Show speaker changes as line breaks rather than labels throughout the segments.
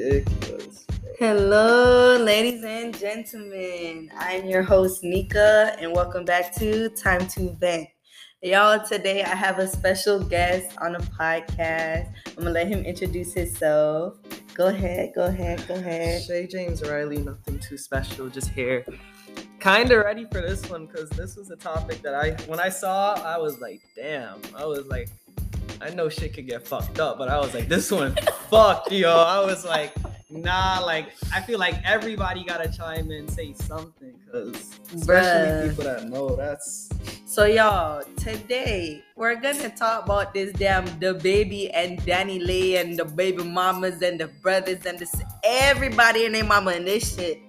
ridiculous.
Hello, ladies and gentlemen. I'm your host, Nika, and welcome back to Time to Vent. Y'all, today I have a special guest on the podcast. I'm gonna let him introduce himself. Go ahead, go ahead, go ahead.
Shay James Riley, nothing too special, just here. Kind of ready for this one because this was a topic that I, when I saw, I was like, damn. I was like, I know shit could get fucked up, but I was like, this one, fuck, yo. I was like, nah, like, I feel like everybody gotta chime in, say something, because especially
Bruh.
people that know, that's.
So, y'all, today we're gonna talk about this damn DaBaby and DaniLeigh and the baby mamas and the brothers and this everybody and their mama and this shit,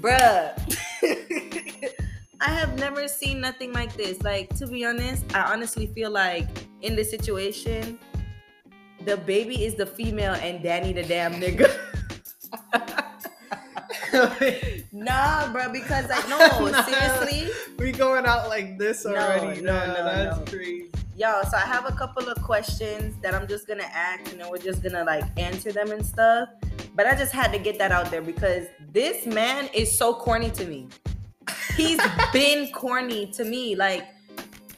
bruh. I have never seen nothing like this. Like to be honest, I honestly feel like in this situation, DaBaby is the female and Dani the damn nigga. nah, bro, because like no,
Nah.
seriously.
we going out like this already.
no,
Nah,
no,
that's
no.
crazy.
Yo, so I have a couple of questions that I'm just gonna ask, and then we're just gonna like answer them and stuff. But I just had to get that out there because this man is so corny to me. He's been corny to me. Like,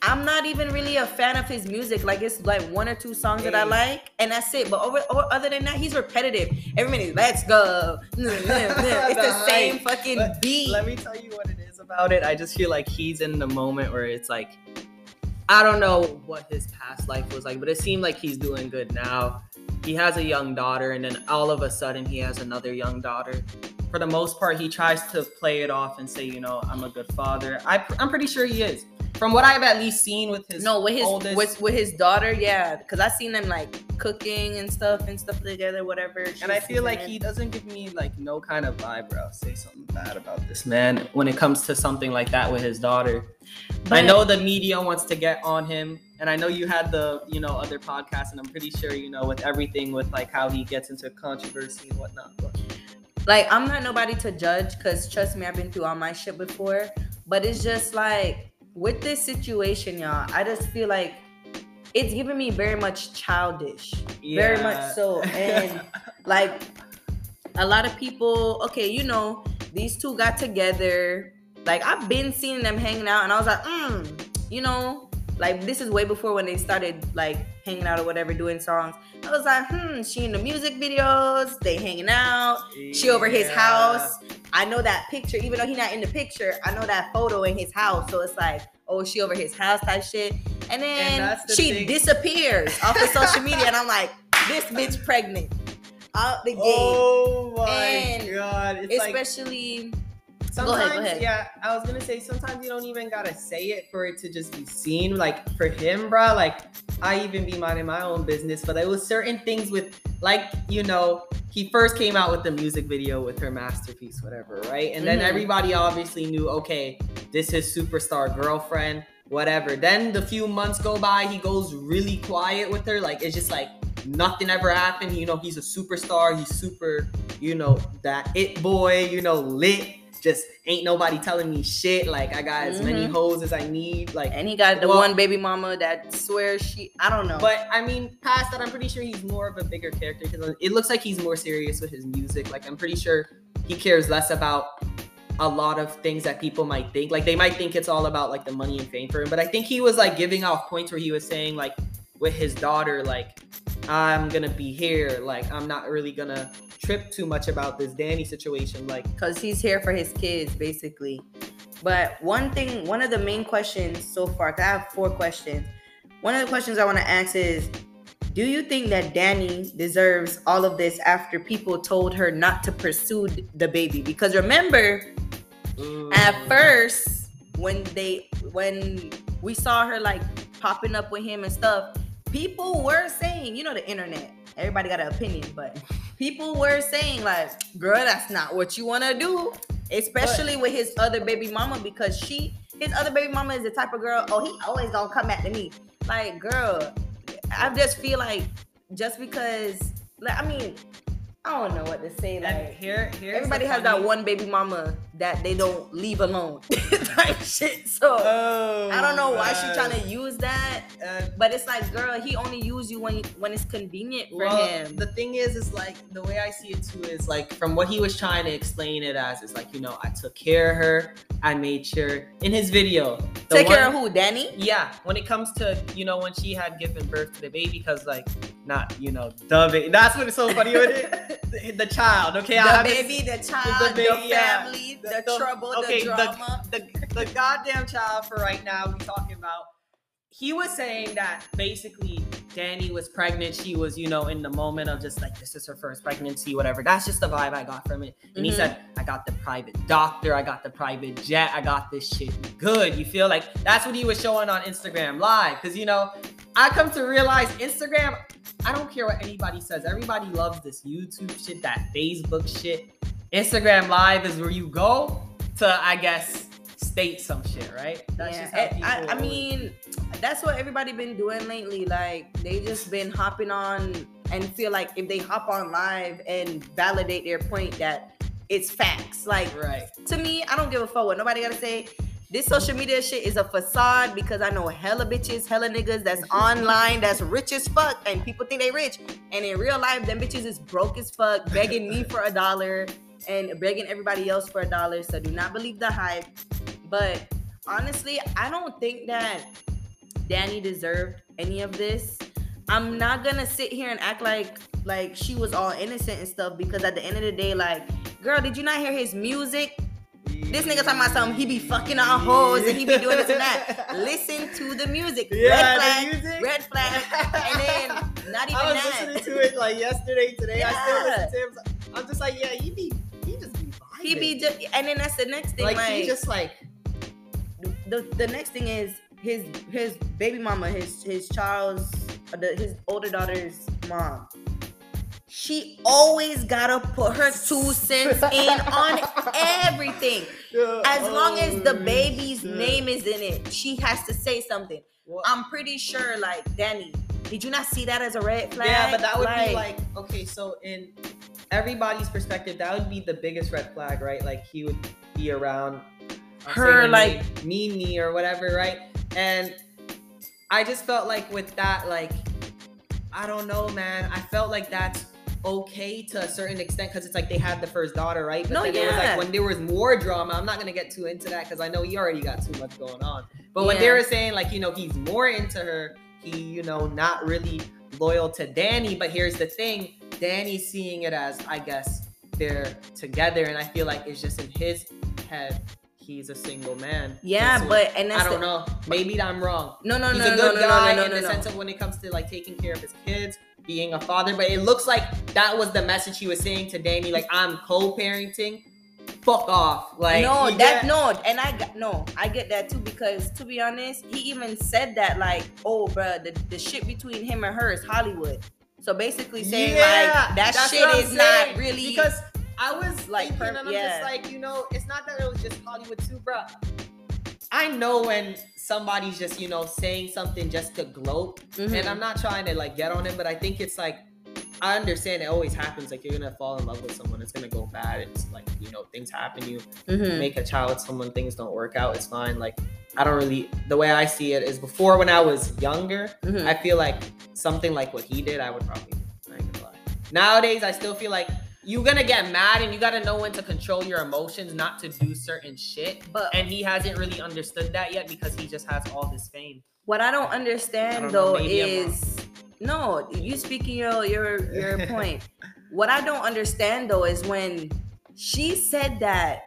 I'm not even really a fan of his music. Like, it's like one or two songs that I like, and that's it. But over, over other than that, he's repetitive. Every minute, let's go. it's the same fucking beat.
Let me tell you what it is about it. I just feel like he's in the moment where it's like, I don't know what his past life was like, but it seemed like he's doing good now. He has a young daughter, and then all of a sudden he has another young daughter. For the most part, he tries to play it off and say, you know, I'm a good father. I, I'm pretty sure he is. From what I've at least seen with his
no, with his
oldest,
with, with his daughter, yeah, because I've seen them like cooking and stuff and stuff together, whatever.
And I feel like he doesn't give me like no kind of vibe, bro. Say something bad about this man when it comes to something like that with his daughter. I know the media wants to get on him, and I know you had the you know other podcasts, and I'm pretty sure you know with everything with like how he gets into controversy and whatnot. But
like I'm not nobody to judge because trust me, I've been through all my shit before. But it's just like with this situation, y'all, I just feel like it's giving me very much childish. Very much so. And like a lot of people, okay, you know, these two got together. Like I've been seeing them hanging out, and I was like, mm, you know, like this is way before when they started like hanging out or whatever, doing songs. I was like, hmm, she in the music videos, they hanging out. She over his house. I know that picture, even though he not in the picture. I know that photo in his house. So it's like, oh, she over his house type shit. And then
that's the
she
thing.
disappears off of social media, and I'm like, this bitch pregnant out the gate.
Oh my
And
god! It's like Sometimes,
ahead, go ahead.
yeah. I was gonna say sometimes you don't even gotta say it for it to just be seen. Like for him, bro. Like I even be minding my own business, but there was certain things with like you know he first came out with the music video with her masterpiece, whatever, right? And then
Mhm.
everybody obviously knew, okay, this is superstar girlfriend, whatever. Then the few months go by, he goes really quiet with her. Like it's just like nothing ever happened. You know, he's a superstar. He's super, you know, that it boy, you know, lit. Just ain't nobody telling me shit. Like I got as many
Mhm.
hoes as I need. Like
and he got the
Well-
one baby mama that swears she, I don't know.
but I mean, past that, I'm pretty sure he's more of a bigger character because it looks like he's more serious with his music. Like I'm pretty sure he cares less about a lot of things that people might think. Like they might think it's all about like the money and fame for him. But I think he was like giving off points where he was saying like with his daughter, like I'm gonna be here. Like I'm not really gonna trip too much about this Dani situation. Like
because he's here for his kids basically but one thing one of the main questions so far 'cause i have four questions one of the questions i want to ask is do you think that Dani deserves all of this after people told her not to pursue the baby because remember at
mm,
first when they when we saw her like popping up with him and stuff people were saying you know the internet everybody got an opinion but people were saying like girl that's not what you want to do especially with his other baby mama because she his other baby mama is the type of girl oh he always gonna come back to me. Like girl i just feel like just because like i mean i don't know what to say like
here, here's the
everybody has that one baby mama that they don't leave alone type shit. So
Oh,
I don't know why she trying to use that,
Uh,
but it's like, girl, he only use you when when it's convenient for
well,
him.
the thing is, is like the way I see it too is like from what he was trying to explain it as is like you know I took care of her. I made sure in his video. the
Take care of who, Dani?
Yeah, when it comes to you know when she had given birth to the baby, because like not you know the baby. That's what is so funny with it. The, the child, okay, I
the
haven't
baby, the child,
the
the,
baby, yeah.
family, the,
The- the-
trouble,
okay,
the
the-
drama.
the the goddamn child for right now we talking about he was saying that basically Dani was pregnant. She was, you know, in the moment of just like this is her first pregnancy, whatever. That's just the vibe I got from it. And he
Mhm.
said, I got the private doctor, I got the private jet, I got this shit good. You feel like that's what he was showing on Instagram live. Cause you know, I come to realize Instagram, I don't care what anybody says. Everybody loves this YouTube shit, that Facebook shit. Instagram live is where you go to, I guess, state some shit, right? That's
Yeah,
just how
I,
people
I, I mean, that's what everybody been doing lately. Like they just been hopping on and feel like if they hop on live and validate their point that it's facts. Like
right.
to me, I don't give a fuck what nobody gotta say. This social media shit is a facade because I know hella bitches, hella niggas that's online, that's rich as fuck, and people think they rich. And in real life, them bitches is broke as fuck, begging me for a dollar and begging everybody else for a dollar. So do not believe the hype. But honestly, I don't think that Dani deserved any of this. I'm not gonna sit here and act like like she was all innocent and stuff because at the end of the day, like, girl, did you not hear his music? This nigga talking about something, he be fucking on hoes and he be doing this and that. Listen to the music.
Yeah,
red flag,
music.
red flag. And then not even
I was
that.
listening to it like yesterday, today. I still
Yeah.
listen to him. I'm just like, yeah, he be, he be vibing.
He be just, and then that's the next thing.
like,
Like,
he just like,
the the next thing is his his baby mama, his his child's the, his older daughter's mom. She always gotta put her two cents in on everything. As long as the baby's name is in it, she has to say something.
Well,
I'm pretty sure, like Dani, did you not see that as a red flag?
yeah, but that would be like, okay, so in everybody's perspective, that would be the biggest red flag, right? Like he would be around
Her, like-
name, Mimi or whatever, right? And I just felt like with that, like, I don't know, man. I felt like that's okay to a certain extent because it's like they had the first daughter, right? But
No,
then it was
yeah.
like when there was more drama, I'm not gonna get too into that because I know he already got too much going on. But when they were saying like, you know, he's more into her, he, you know, not really loyal to Dani. But here's the thing, Dani's seeing it as, I guess, they're together, and I feel like it's just in his head. He's a single man.
yeah,
what-
but and that's
I don't
the-
know. Maybe I'm wrong.
No, no,
He's
no,
a
no,
good
no, no,
guy
no, no,
in the sense of when it comes to like taking care of his kids, being a father. But it looks like that was the message he was saying to Dani, like I'm co-parenting. Fuck off. Like
no, that no, and I got no, I get that too because to be honest, he even said that like, oh, bruh, the, the shit between him and her is Hollywood. So basically saying
Yeah,
like that shit is not really
because I was
like,
thinking,
per-
and I'm
yeah.
just like, you know, it's not that it was just Hollywood too, bro. I know when somebody's just, you know, saying something just to gloat,
Mhm.
and I'm not trying to like get on it, but I think it's like I understand it always happens. Like you're gonna fall in love with someone, it's gonna go bad. It's like you know things happen. You
Mhm.
make a child with someone, things don't work out. It's fine. Like I don't really. The way I see it is before when I was younger,
Mhm.
I feel like something like what he did, I would probably. I ain't gonna lie. Nowadays, I still feel like you're gonna get mad and you gotta know when to control your emotions, not to do certain shit.
But
And he hasn't really understood that yet because he just has all this fame.
what I don't understand
I don't
though
I'm
is no, you speaking your your your point. What I don't understand though is when she said that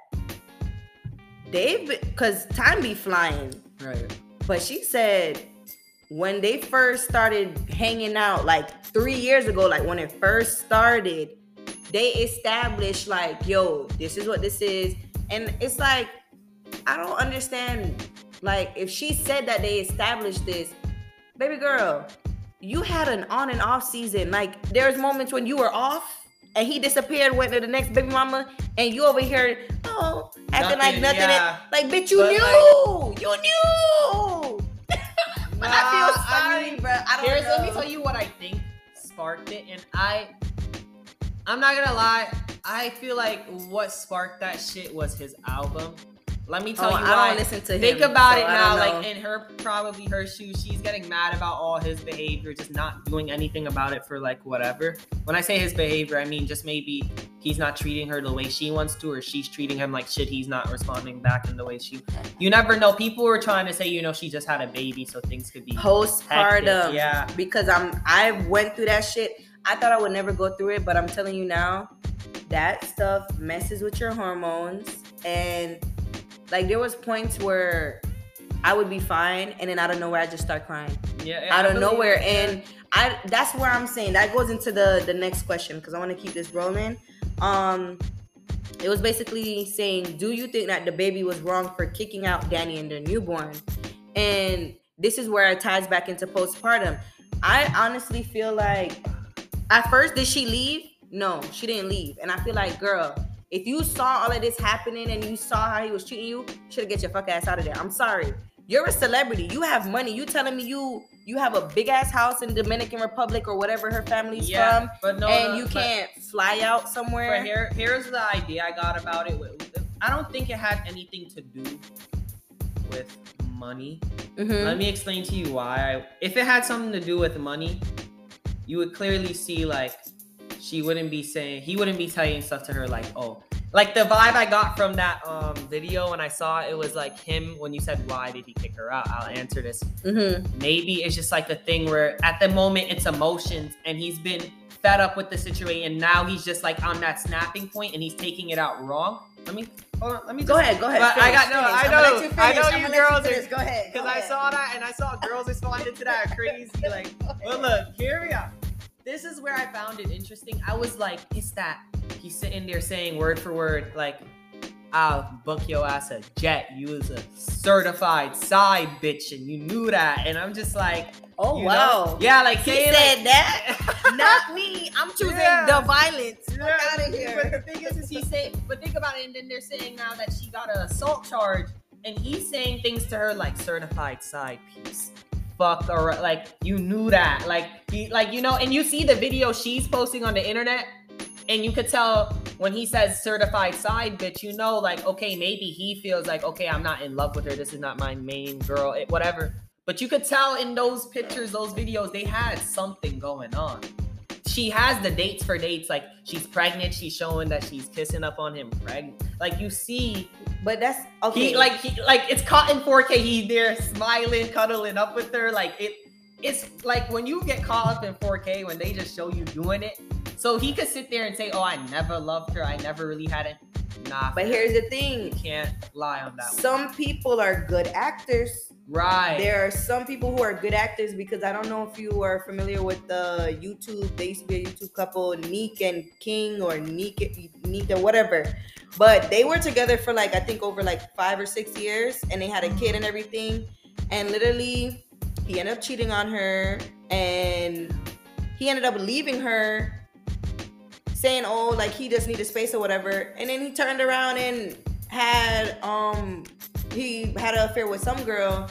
they've because time be flying.
Right.
But she said when they first started hanging out, like three years ago, like when it first started, they established like, yo, this is what this is. And it's like, I don't understand. Like, if she said that they established this, baby girl, you had an on and off season. Like, there's moments when you were off and he disappeared, went to the next baby mama, and you over here, oh, acting like
Nothing,
nothing.
yeah.
Like, bitch, you
But,
knew. you knew. but I feel
Nah,
sorry,
mean,
bro. I don't
Here's,
know.
let me tell you what I think sparked it, and I I'm not gonna lie. I feel like what sparked that shit was his album. Let me tell
Oh,
you
I
why.
don't listen to him.
Think about
so
it now. Like in her, probably her shoes, she's getting mad about all his behavior, just not doing anything about it for like whatever. When I say his behavior, I mean just maybe he's not treating her the way she wants to, or she's treating him like shit. He's not responding back in the way she. You never know. People were trying to say, you know, she just had a baby, so things could be
postpartum.
Yeah.
because I'm I went through that shit. I thought I would never go through it, but I'm telling you now, that stuff messes with your hormones and like there was points where I would be fine and then out of nowhere I just start crying.
Yeah.
out of nowhere
yeah.
and I that's where I'm saying that goes into the the next question because I want to keep this rolling. Um it was basically saying, do you think that DaBaby was wrong for kicking out Dani and their newborn? And this is where it ties back into postpartum. I honestly feel like at first did she leave? No, she didn't leave. And I feel like, girl, if you saw all of this happening and you saw how he was treating you, should get your fuck ass out of there. I'm sorry. You're a celebrity. You have money. You telling me you you have a big ass house in Dominican Republic or whatever her family's
yeah,
from,
but no,
and
no,
you
but-
can't fly out
But
somewhere.
here, here's the idea I got about it. I don't think it had anything to do with money.
Mhm.
Let me explain to you why. If it had something to do with money, you would clearly see like she wouldn't be saying he wouldn't be saying stuff to her like, oh, like the vibe I got from that um video when I saw it, it was like him when you said why did he kick her out? I'll answer this.
Mhm.
Maybe it's just like the thing where at the moment it's emotions and he's been fed up with the situation and now he's just like on that snapping point and he's taking it out wrong. Let me hold on, let me
Go ahead, go ahead.
But I got- no,
finish.
I know-
you
I know
I'ma
you girls are-
finish. Go ahead.
Because I saw that and I saw girls responded to that crazy. Like, well, look, here we are. This is where I found it interesting. I was like, it's that he's sitting there saying word for word, like, I'll book your ass a jet. You was a certified side bitch and you knew that. And I'm just like,
Oh
you know?
wow.
Yeah, like
He
saying
said
like,
that. Not me. I'm choosing
Yeah.
the violence. Fuck
Yeah,
out of here.
But the thing is, is he say, but think about it, and then they're saying now that she got an assault charge, and he's saying things to her like certified side piece. Fuck or like you knew that. Like he like you know, and you see the video she's posting on the internet, and you could tell when he says certified side bitch, you know, like, okay, maybe he feels like, okay, I'm not in love with her. This is not my main girl, it, whatever. But you could tell in those pictures, those videos, they had something going on she has the dates for dates. Like she's pregnant. She's showing that she's kissing up on him pregnant. Like you see,
But that's okay.
he like he like it's caught in 4K. He's there smiling, cuddling up with her. Like it, it's like when you get caught up in 4K when they just show you doing it. So he could sit there and say, "Oh, I never loved her. I never really had it." Nah,
But here's the thing.
you can't lie on that. one.
Some people are good actors.
Right.
There are some people who are good actors because I don't know if you are familiar with the YouTube. They used to be a YouTube couple, Neek and King or Neek, Neek or whatever. But they were together for like I think over like five or six years, and they had a kid and everything. And literally, he ended up cheating on her, and he ended up leaving her, saying, "Oh, like he just needed space or whatever." And then he turned around and had um he had an affair with some girl.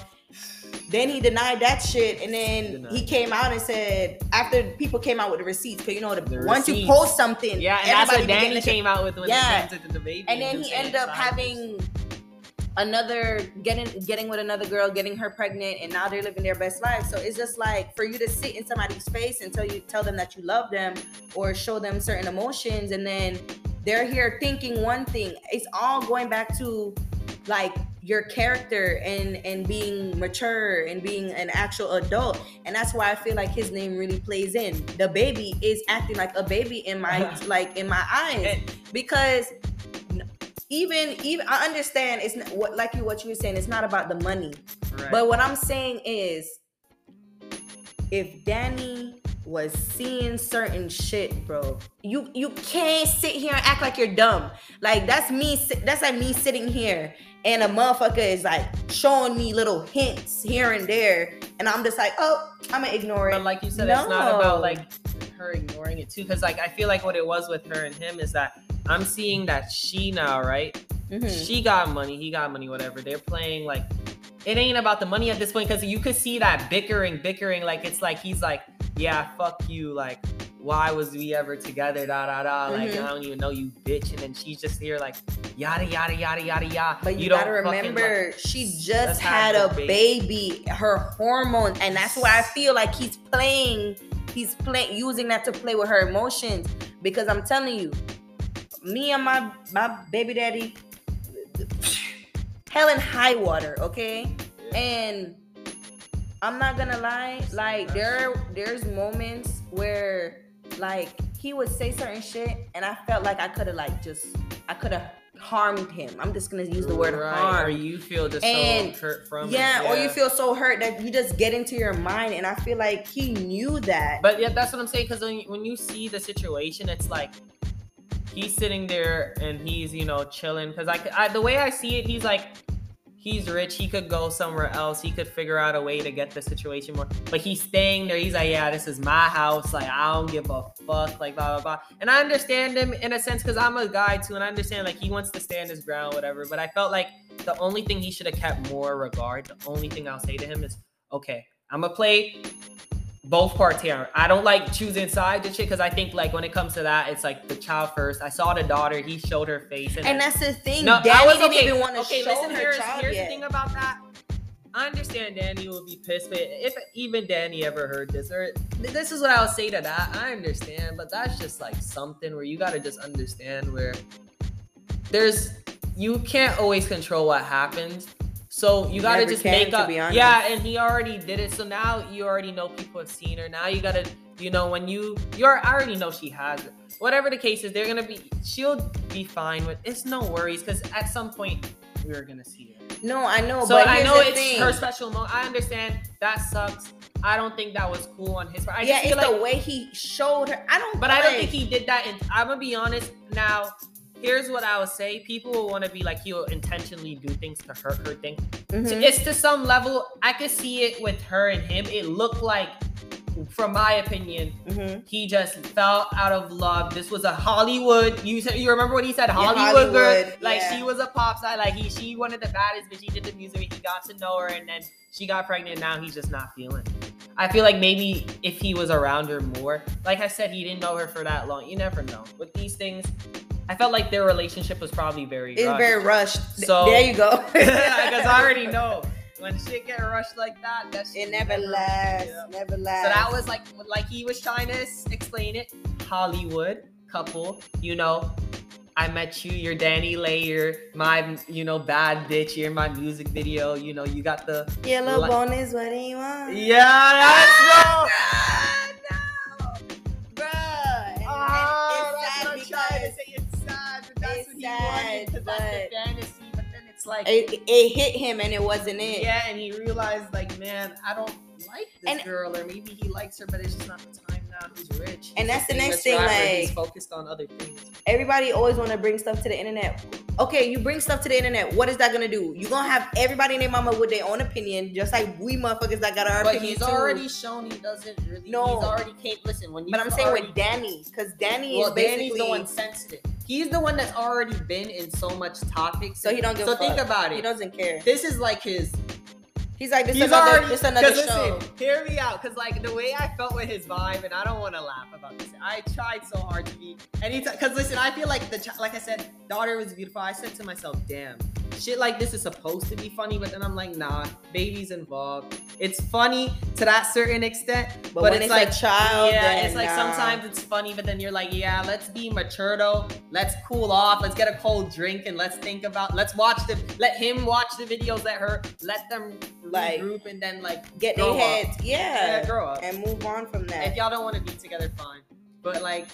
Then he denied that shit, and then
Denied.
he came out and said after people came out with the receipts, because you know the,
The
once you post something,
yeah, and that's what
everybody be getting Dani
came out with when
Yeah.
it the baby.
And then he ended up having another getting getting with another girl, getting her pregnant, and now they're living their best life. So it's just like for you to sit in somebody's face and tell you tell them that you love them or show them certain emotions, and then they're here thinking one thing. It's all going back to like your character and and being mature and being an actual adult and that's why i feel like his name really plays in DaBaby is acting like a baby in my like in my eyes because even even i understand it's not what like you what you were saying it's not about the money.
Right.
but what i'm saying is if Dani was seeing certain shit bro you you can't sit here and act like you're dumb. Like that's me that's like me sitting here and a motherfucker is like showing me little hints here and there. And i'm just like oh i'm gonna ignore it.
But like you said, it's not about like her ignoring it too. Because like I feel like what it was with her and him is that I'm seeing that she now, right?
Mhm.
She got money, he got money, whatever. They're playing like it ain't about the money at this point because you could see that bickering, bickering. Like it's like he's like, yeah, fuck you. Like why was we ever together? Da da da. Like
Mhm.
I don't even know you, bitch. And then she's just here like yada yada yada yada yada.
But you,
don't
gotta remember,
like-
she just had a baby. Her hormones, and that's why I feel like he's playing. He's playing, using that to play with her emotions. Because I'm telling you, me and my my baby daddy, hell in high water, okay. And I'm not gonna lie, like there there's moments where like he would say certain shit, and I felt like I could have like just I could have harmed him. I'm just gonna use the word
right,
harm.
Or you feel just
And-
so hurt from
Yeah,
it.
or you feel so hurt that you just get into your mind, and I feel like he knew that.
But yeah, that's what I'm saying. Because when when you see the situation, it's like he's sitting there and he's you know chilling. Because I, I the way I see it, he's like he's rich. He could go somewhere else. He could figure out a way to get the situation more. But he's staying there. He's like, yeah, this is my house. Like I don't give a fuck. Like blah blah blah. And I understand him in a sense because I'm a guy too, and I understand like he wants to stand his ground, whatever. But I felt like the only thing he should have kept more regard. The only thing I'll say to him is, okay, I'm gonna play both parts here. I don't like choosing sides and shit because I think like when it comes to that, it's like the child first. I saw the daughter, he showed her face, and,
and that's the thing.
no,
Dani
I was okay.
even want to
okay,
show
listen,
her
here's,
child
here's
yet.
the thing about that. I understand Dani will be pissed, but if even Dani ever heard this, or this is what I would say to that, I understand, but that's just like something where you gotta just understand where there's you can't always control what happens. So you gotta just
can,
make up. Yeah, and he already did it. So now you already know people have seen her. Now you gotta, you know, when you you're I already know she has it. Whatever the case is, they're gonna be she'll be fine with it's no worries because at some point we're gonna see her.
No, I know,
So
but
I know it's
thing.
her special moment. I understand that sucks. I don't think that was cool on his part. I
yeah,
just
it's
like
the way he showed her. I don't.
but I don't think he did that. And I'm gonna be honest. Now, here's what I would say: people will want to be like he'll intentionally do things to hurt her. Thing.
Mhm.
So it's to some level. I could see it with her and him. It looked like, from my opinion,
Mhm.
he just fell out of love. This was a Hollywood. You said you remember what he said? Hollywood, girl.
Hollywood,
Like
yeah.
she was a pop star. Like he, she wanted the baddest, but she did the music. He got to know her, and then she got pregnant. Now he's just not feeling. it. I feel like maybe if he was around her more, like I said, he didn't know her for that long. You never know with these things. I felt like their relationship was probably very.
It's
rushed.
very rushed.
So-
there you go.
because I already know when shit get rushed like that, that shit
It never lasts.
Yeah.
Never
So
lasts.
that was like, like he was trying to explain it. Hollywood couple, you know. I met you. You're Dani Lay. You're my, you know, bad bitch. You're my music video. You know, you got the.
Yellow
Like-
bonus. What do you want?
Yeah, that's.
Ah,
wanted
sad,
because the
but-
fantasy. But then it's like,
it, it hit him and it wasn't it.
yeah, and he realized, like, man, I don't like this
And-
girl, or maybe he likes her, but it's just not the time now. He's rich.
And that's the next
famous
thing,
rapper. He's focused on other things.
Everybody always want to bring stuff to the internet. Okay, you bring stuff to the internet. What is that gonna do? You gonna have everybody and their mama with their own opinion, just like we motherfuckers that got our
But
opinion
he's
too.
already shown he doesn't really.
No.
he's already came. Listen, when you.
But I'm saying with Dani, because Dani
well,
is basically
Dani's the one sensitive. He's the one that's already been in so much topics.
so he don't give.
So
a
think about it.
He doesn't care.
This is like his.
He's like this
He's
another
already.
this another show.
listen, hear me out, because like the way I felt with his vibe, and I don't want to laugh about this. I tried so hard to be anytime. Because listen, I feel like the ch- like I said, daughter was beautiful. I said to myself, damn. Shit like this is supposed to be funny, but then I'm like, nah, baby's involved. It's funny to that certain extent,
But,
but
when
it's
it's,
like-
child,
yeah, it's like
nah.
sometimes it's funny, but then you're like, yeah, let's be mature though. Let's cool off. Let's get a cold drink and let's think about. Let's watch the. Let him watch the videos. Let her. Let them
Like,
group and then like
get their heads,
yeah,
yeah,
grow up.
and move on from that.
If y'all don't want to be together, fine. But like,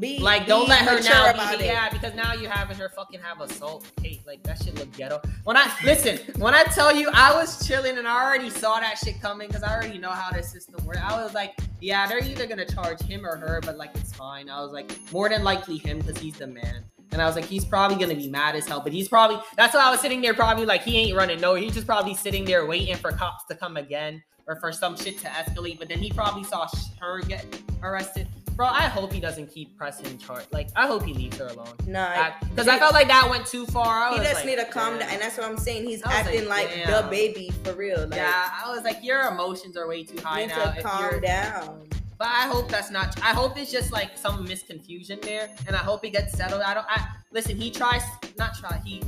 Be
like don't
be
let her now
about
be
it.
yeah, because now you're having her fucking have assault Kate. Like that shit look ghetto. When I listen, when I tell you I was chilling and I already saw that shit coming because I already know how this system works. I was like, yeah, they're either gonna charge him or her, but like it's fine. I was like, more than likely him because he's the man. And I was like, he's probably gonna be mad as hell, but he's probably that's why I was sitting there probably like he ain't running nowhere. He's just probably sitting there waiting for cops to come again or for some shit to escalate. But then he probably saw her get arrested. Bro, I hope he doesn't keep pressing charge. Like, I hope he leaves her alone.
No,
Because I felt like that went too far. I
he just
like,
need to calm down, and that's what I'm saying. He's acting
like,
like, the baby for real. Like,
yeah, I was like, your emotions are way too
you
high
need
now.
to calm down.
But I hope that's not. I hope it's just like some misconfusion there, and I hope he gets settled. I don't. I listen. He tries not try. He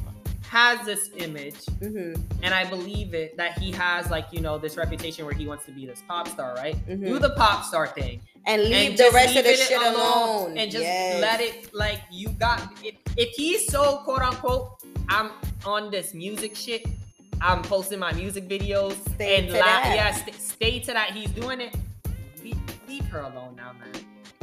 has this image,
Mm-hmm.
and I believe it that he has like you know this reputation where he wants to be this pop star, right?
Mhm.
Do the pop star thing
And leave
and
the rest of the
leave it
shit alone.
and just
Yes.
let it like you got. If, if he's so quote unquote, I'm on this music shit. I'm posting my music videos
Stay
and
to
la-
that.
yeah, st- stay to that. He's doing it. Her alone now, man.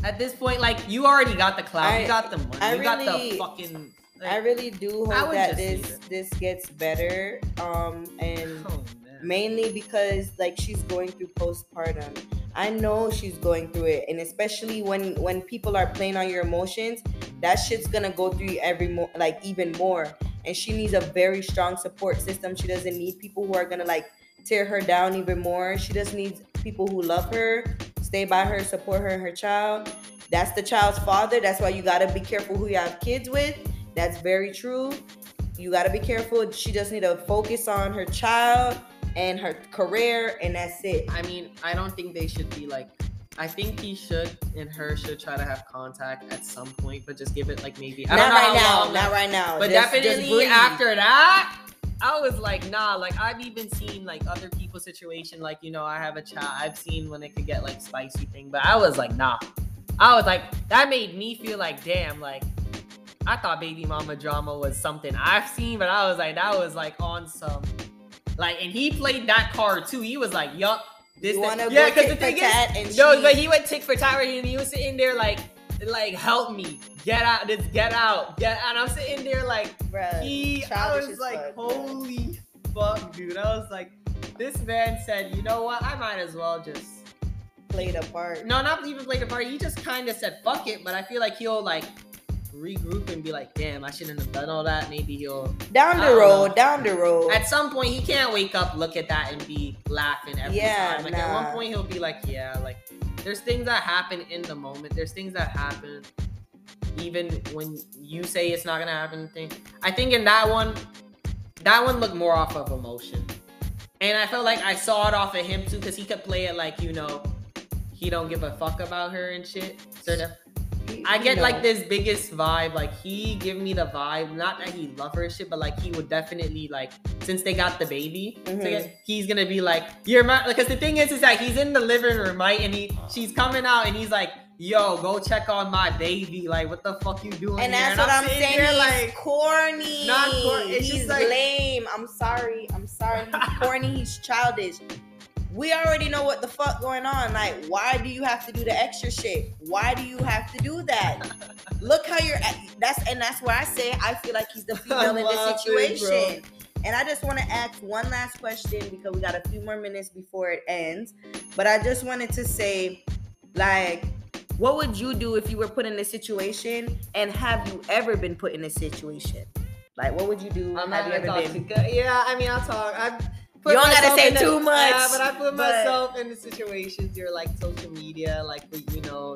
At this point, like you already got the clout,
I-
you got the money,
I
you got
really-
the fucking. Like,
I really do hope that this this gets better. Um, and
oh,
mainly because like she's going through postpartum. I know she's going through it, and especially when when people are playing on your emotions, that shit's gonna go through every mo- like even more. And she needs a very strong support system. She doesn't need people who are gonna like tear her down even more. She just needs people who love her, stay by her, support her and her child. That's the child's father. That's why you gotta be careful who you have kids with. That's very true. You gotta be careful. She just need to focus on her child and her career, and that's it.
I mean, I don't think they should be like. I think he should and her should try to have contact at some point, but just give it like maybe. I
not
don't know
right now.
long
Not right now.
But
Just- just
definitely
breathe.
after that, I was like, nah. Like I've even seen like other people's situation. Like you know, I have a child. I've seen when it could get like spicy thing, but I was like, nah. I was like, that made me feel like, damn, like. I thought baby mama drama was something I've seen, but I was like, that was like on some, like, and he played that card too. He was like, yup, this,
You wanna
yeah, because the thing is,
and
no, but he went tick for tat and he was sitting there like, like, help me, get out, just get out, get, and I'm sitting there like,
Bruh,
he, I was like, holy fuck, dude. I was like, this man said, you know what, I might as well just,
play the part.
no, not even play the part He just kind of said, fuck it, but I feel like he'll like regroup and be like, damn, I shouldn't have done all that. Maybe he'll,
Down the road,
know.
down the road.
at some point, he can't wake up, look at that, and be laughing every
Yeah,
time. Like at one point, he'll be like, yeah, like there's things that happen in the moment. There's things that happen even when you say it's not gonna happen. Thing. I think in that one, that one looked more off of emotion, and I felt like I saw it off of him too, because he could play it like you know, he don't give a fuck about her and shit. Sort of.
He-
I get
know.
like this biggest vibe. Like he give me the vibe, not that he love her shit, but like he would definitely like since they got the baby,
Mhm.
together, he's gonna be like, "You're my." Because the thing is, is that he's in the living room, right? And he, she's coming out, and he's like, "Yo, go check on my baby. Like, what the fuck you doing?"
And
here?"
that's what I'm
sitting
saying.
there
He's
like,
corny.
Not cor- it's
he's
just like-
lame. I'm sorry. I'm sorry. He's corny. He's childish. We already know what the fuck going on. Like, why do you have to do the extra shit? Why do you have to do that? Look how you're. At, that's and that's why I say I feel like he's the female in this situation. And I just want to ask one last question because we got a few more minutes before it ends. But I just wanted to say, like, what would you do if you were put in this situation? And have you ever been put in this situation? Like, what would you do?
I'm
have
not
you ever
talk
been?
good. Yeah, I mean, I'll talk. I put
You don't gotta say
in the-
too much,
Yeah, but I put
but-
myself in the situations you're like social media, like you know,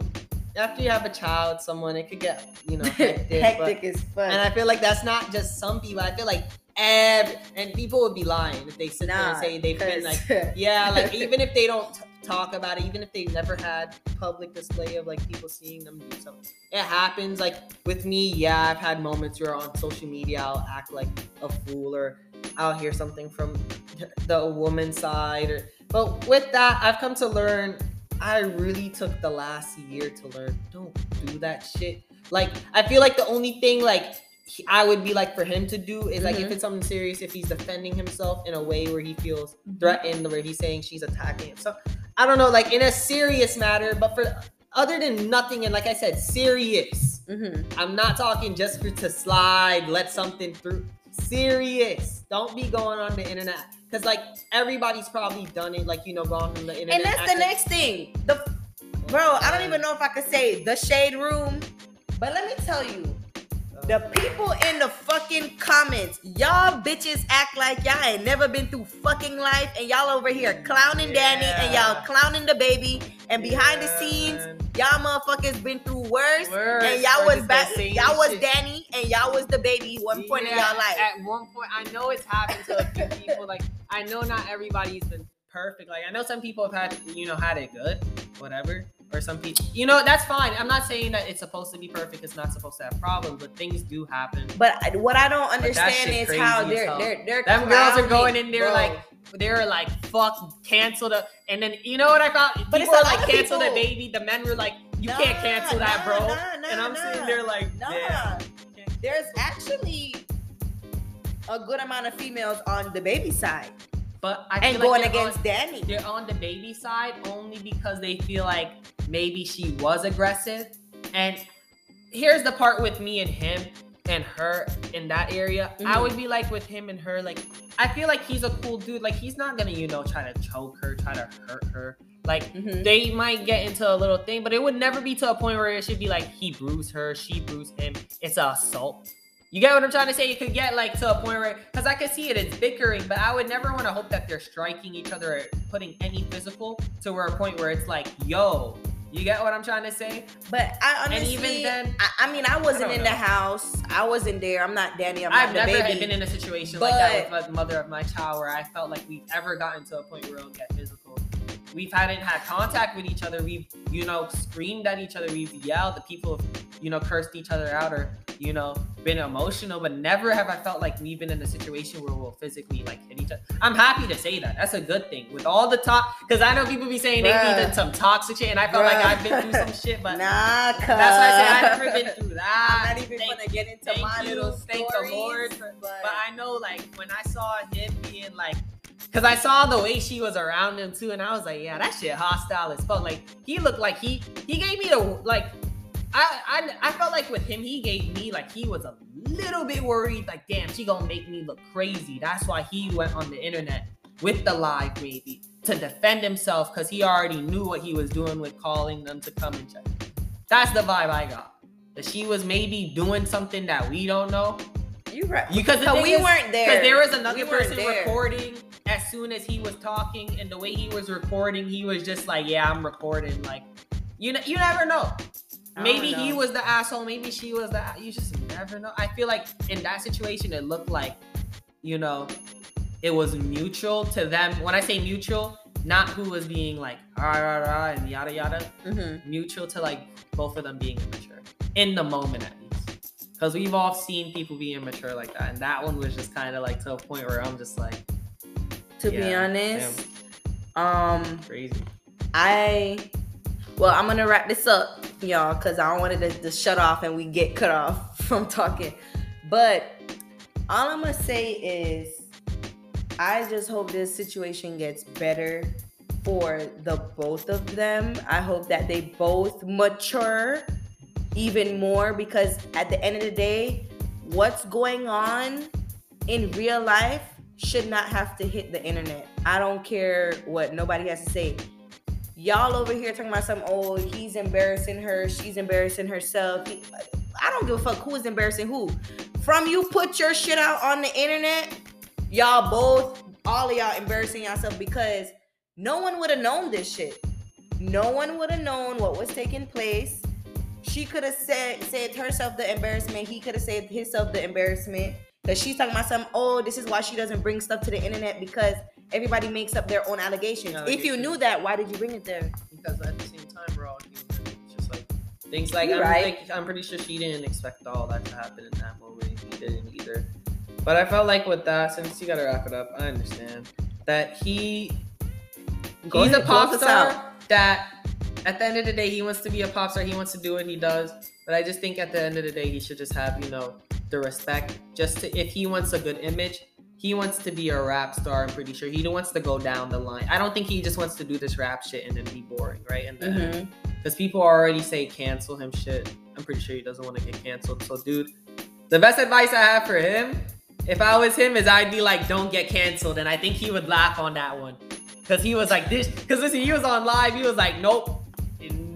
after you have a child, someone it could get you know hectic. but-
Hectic as fuck.
and I feel like that's not just some people. I feel like every and people would be lying if they sit there and say they've been like yeah, like even if they don't t- talk about it, even if they've never had public display of like people seeing them do something, it happens. Like with me, yeah, I've had moments where on social media I'll act like a fool or I'll hear something from the woman's side. Or, but with that, I've come to learn. I really took the last year to learn. Don't do that shit. Like I feel like the only thing like he- I would be like for him to do is like if
Mhm.
it's something serious, if he's defending himself in a way where he feels
Mm-hmm.
threatened, where he's saying she's attacking him. So I don't know, like in a serious matter, but for other than nothing, and like I said, serious.
Mhm.
I'm not talking just for to slide, let something through. Serious. Don't be going on the internet because like everybody's probably done it. Like you know, gone from the internet.
And that's the next thing. The bro, I don't even know if I could say the shade room, but let me tell you, the oh. people in the fucking comments, y'all bitches act like y'all ain't never been through fucking life, and y'all over here clowning Dani and y'all clowning DaBaby, and behind the scenes, y'all motherfuckers been through worse.
Worse,
and y'all was back. Y'all was
shit.
Dani, and y'all was DaBaby. One point in y'all life.
At one point, I know it's happened to a few people. Like I know not everybody's been perfect. Like I know some people have had, you know, had it good, whatever. or some people. You know, that's fine. I'm not saying that it's supposed to be perfect. It's not supposed to have problems, but things do happen.
But what I don't understand is how they're they're they're
Them girls are going in there
Bro.
like they're like fuck cancel the and then you know what I thought
But
people
it's a
are like cancel DaBaby the men were like you
Nah,
can't cancel that
nah,
bro
nah,
and I'm sitting there like
Nah.
yeah
There's actually a good amount of females on DaBaby side.
But I
and going
like
against
on,
Dani.
they're on DaBaby side only because they feel like maybe she was aggressive. And here's the part with me and him and her in that area. I
Mhm.
would be like with him and her like I feel like he's a cool dude. Like he's not gonna you know try to choke her try to hurt her like
Mhm.
they might get into a little thing, but it would never be to a point where it should be like he bruised her, she bruised him. It's a assault. You get what I'm trying to say? It could get like to a point where, because I can see it, it's bickering, but I would never want to hope that they're striking each other or putting any physical to where a point where it's like, yo, you get what I'm trying to say?
But I honestly, And
even then-
I, I mean, I wasn't
don't
in the house. I wasn't there. I'm not Dani. I'm
I've
not the
never
baby.
been in a situation like that with the mother of my child where I felt like we've ever gotten to a point where it'll get physical. We've hadn't had contact with each other. We've, you know, screamed at each other. We've yelled. The people have, you know, cursed each other out or, you know, been emotional. But never have I felt like we've been in a situation where we'll physically like hit each other. I'm happy to say that. That's a good thing. With all the talk, because I know people be saying they
Bruh.
did some toxic shit, and I felt like I've been through some shit, but
nah,
that's why I say I've never been through that.
I'm not even
Thank-
gonna get into
thank
my
you,
little
thank the
stories,
Lord
but,
But I know, like, when I saw him being like, because I saw the way she was around him too, and I was like, yeah, that shit hostile as fuck. Like, he looked like he he gave me the like, I I I felt like with him, he gave me like he was a little bit worried. Like, damn, she gonna make me look crazy. That's why he went on the internet with the live maybe to defend himself because he already knew what he was doing with calling them to come and check. That's the vibe I got. That she was maybe doing something that we don't know.
You right.
Because thing
we
is-
weren't there.
Because there was another
We
person
there.
recording as soon as he was talking, and the way he was recording, he was just like, "Yeah, I'm recording." Like, you know, you never know. Maybe he was the asshole. Maybe she was the. You just never know. I feel like in that situation, it looked like, you know, it was mutual to them. When I say mutual, not who was being like rah rah rah and yada yada.
Mhm.
Mutual to like both of them being immature in the moment at least. Because we've all seen people be immature like that, and that one was just kind of like to a point where I'm just like
To be
Yeah,
honest, um,
crazy.
I well, I'm gonna wrap this up, y'all, because I don't want it to, to shut off and we get cut off from talking. But all I'm gonna say is, I just hope this situation gets better for the both of them. I hope that they both mature even more because at the end of the day, what's going on in real life should not have to hit the internet. I don't care what nobody has to say. Y'all over here talking about some oh he's embarrassing her, she's embarrassing herself. He- I don't give a fuck who is embarrassing who. From you put your shit out on the internet, y'all both, all of y'all embarrassing yourself because no one would have known this shit. No one would have known what was taking place. She could have said saved herself the embarrassment. He could have saved himself the embarrassment. Cause she's talking about some, oh, this is why she doesn't bring stuff to the internet because everybody makes up their own allegations. If you knew that, why did you bring it there?
Because at the same time, we're all human. It's just like things like
You're
I'm,
right.
think, I'm pretty sure she didn't expect all that to happen in that moment. He didn't either. But I felt like with that, since you gotta wrap it up, I understand that he
Go
he's
ahead,
a pop star that at the end of the day he wants to be a pop star. He wants to do what he does. But i just think at the end of the day he should just have you know the respect just to if he wants a good image he wants to be a rap star i'm pretty sure. He wants to go down the line. I don't think he just wants to do this rap shit and then be boring right? And then
mm-hmm.
because people already say cancel him shit. I'm pretty sure he doesn't want to get canceled. So dude the best advice i have for him if i was him is i'd be like don't get canceled. And i think he would laugh on that one. Because he was like this because listen he was on live. He was like nope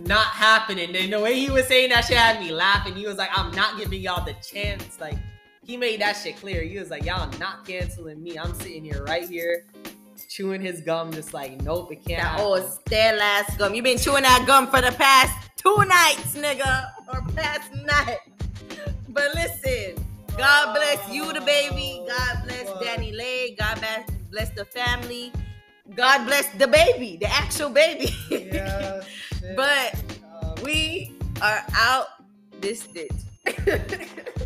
not happening and the way he was saying that shit had me laughing he was like i'm not giving y'all the chance like he made that shit clear he was like y'all not canceling me i'm sitting here right here chewing his gum just like nope it can't
That
happen.
old stale ass gum. You've been chewing that gum for the past two nights, nigga, or past night. But listen, God bless you, DaBaby. God bless Dani Lay. God bless bless the family. God bless the baby, the actual baby. But
Um,
we are out this ditch.